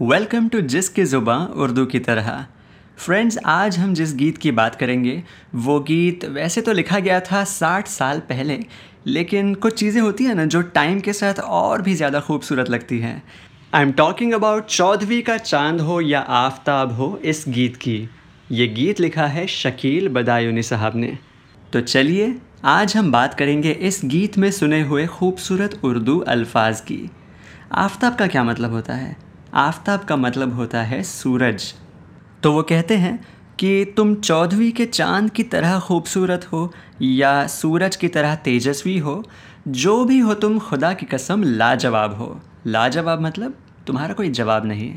Welcome to जिस जिसकी ज़ुबां उर्दू की तरह। फ्रेंड्स आज हम जिस गीत की बात करेंगे, वो गीत वैसे तो लिखा गया था साठ साल पहले, लेकिन कुछ चीज़ें होती हैं ना जो टाइम के साथ और भी ज़्यादा खूबसूरत लगती हैं। आई एम टॉकिंग अबाउट चौदहवीं का चाँद हो या आफ्ताब हो इस गीत की। ये गीत लिखा है शकील बदायूनी साहब ने। तो चलिए, आज हम बात करेंगे इस गीत में सुने हुए खूबसूरत उर्दू अल्फाज की। आफ्ताब का क्या मतलब होता है? आफताब का मतलब होता है सूरज। तो वो कहते हैं कि तुम चौदहवीं के चाँद की तरह खूबसूरत हो या सूरज की तरह तेजस्वी हो, जो भी हो तुम खुदा की कसम लाजवाब हो। लाजवाब मतलब तुम्हारा कोई जवाब नहीं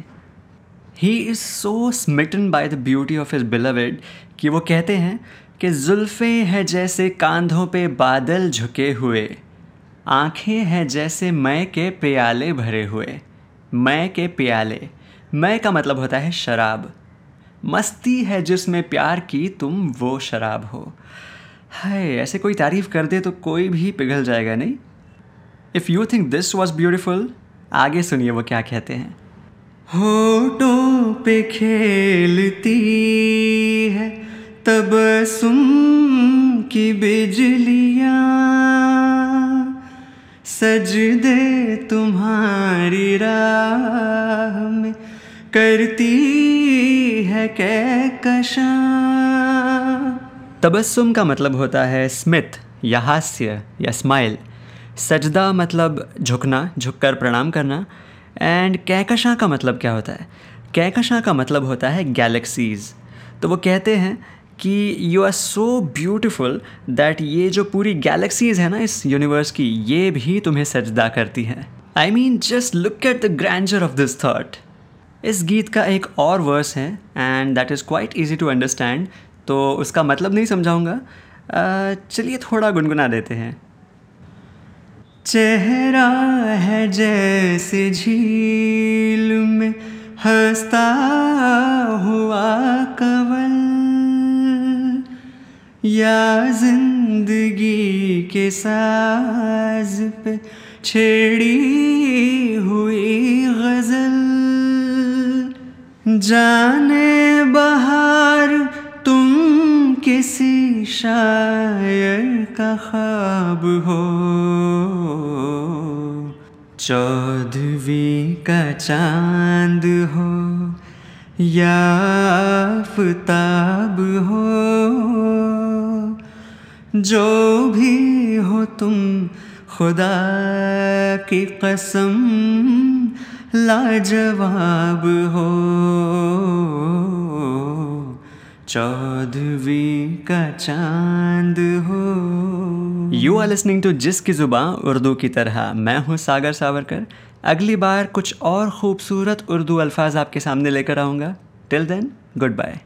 ही। Is so smitten by the beauty of his beloved कि वो कहते हैं कि जुल्फ़े हैं जैसे कांधों पे बादल झुके हुए, आँखें हैं जैसे मय के प्याले भरे हुए। मय के प्याले। मैं का मतलब होता है शराब। मस्ती है जिसमें प्यार की तुम वो शराब हो। हाय, ऐसे कोई तारीफ़ कर दे तो कोई भी पिघल जाएगा नहीं। If you think this was beautiful आगे सुनिए वो क्या कहते हैं। होटों पे खेलती है तब सुम की बिजलियाँ। सज दे तुम्हारी राह में करती है कै कशा तबस्सुम का मतलब होता है स्मित या हास्य या स्माइल। सजदा मतलब झुकना, झुककर प्रणाम करना। एंड कैकशा का मतलब क्या होता है? कैकशा का मतलब होता है गैलेक्सीज़। तो वो कहते हैं कि you are so beautiful that ये जो पूरी गैलेक्सीज है ना इस यूनिवर्स की, ये भी तुम्हें सजदा करती हैं। I mean just look at the grandeur of this thought इस गीत का एक और वर्स है and that is quite easy to understand तो उसका मतलब नहीं समझाऊँगा। चलिए थोड़ा गुनगुना देते हैं। चेहरा है जैसे झील में हंसता या ज़िंदगी के साज पे छेड़ी हुई गज़ल। जाने बहार तुम किसी शायर का ख्वाब हो। चौधवी का चाँद हो या आफताब हो। जो भी हो तुम, खुदा की कसम, लाजवाब हो। चौदहवीं का चाँद हो। यू आर लिसनिंग टू जिसकी ज़ुबान उर्दू की तरह। मैं हूँ सागर सावरकर। अगली बार कुछ और ख़ूबसूरत उर्दू अल्फाज आपके सामने लेकर आऊँगा। Till then good bye